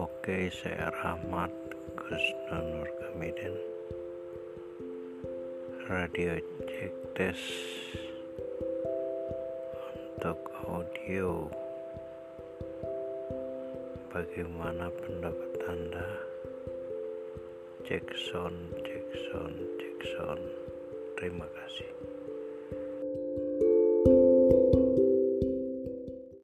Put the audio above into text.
Oke, saya Rahmat Kusnanur Kamiden Radio cek tes untuk audio. Bagaimana pendapat Anda? Cek sound, cek sound, cek sound Terima kasih.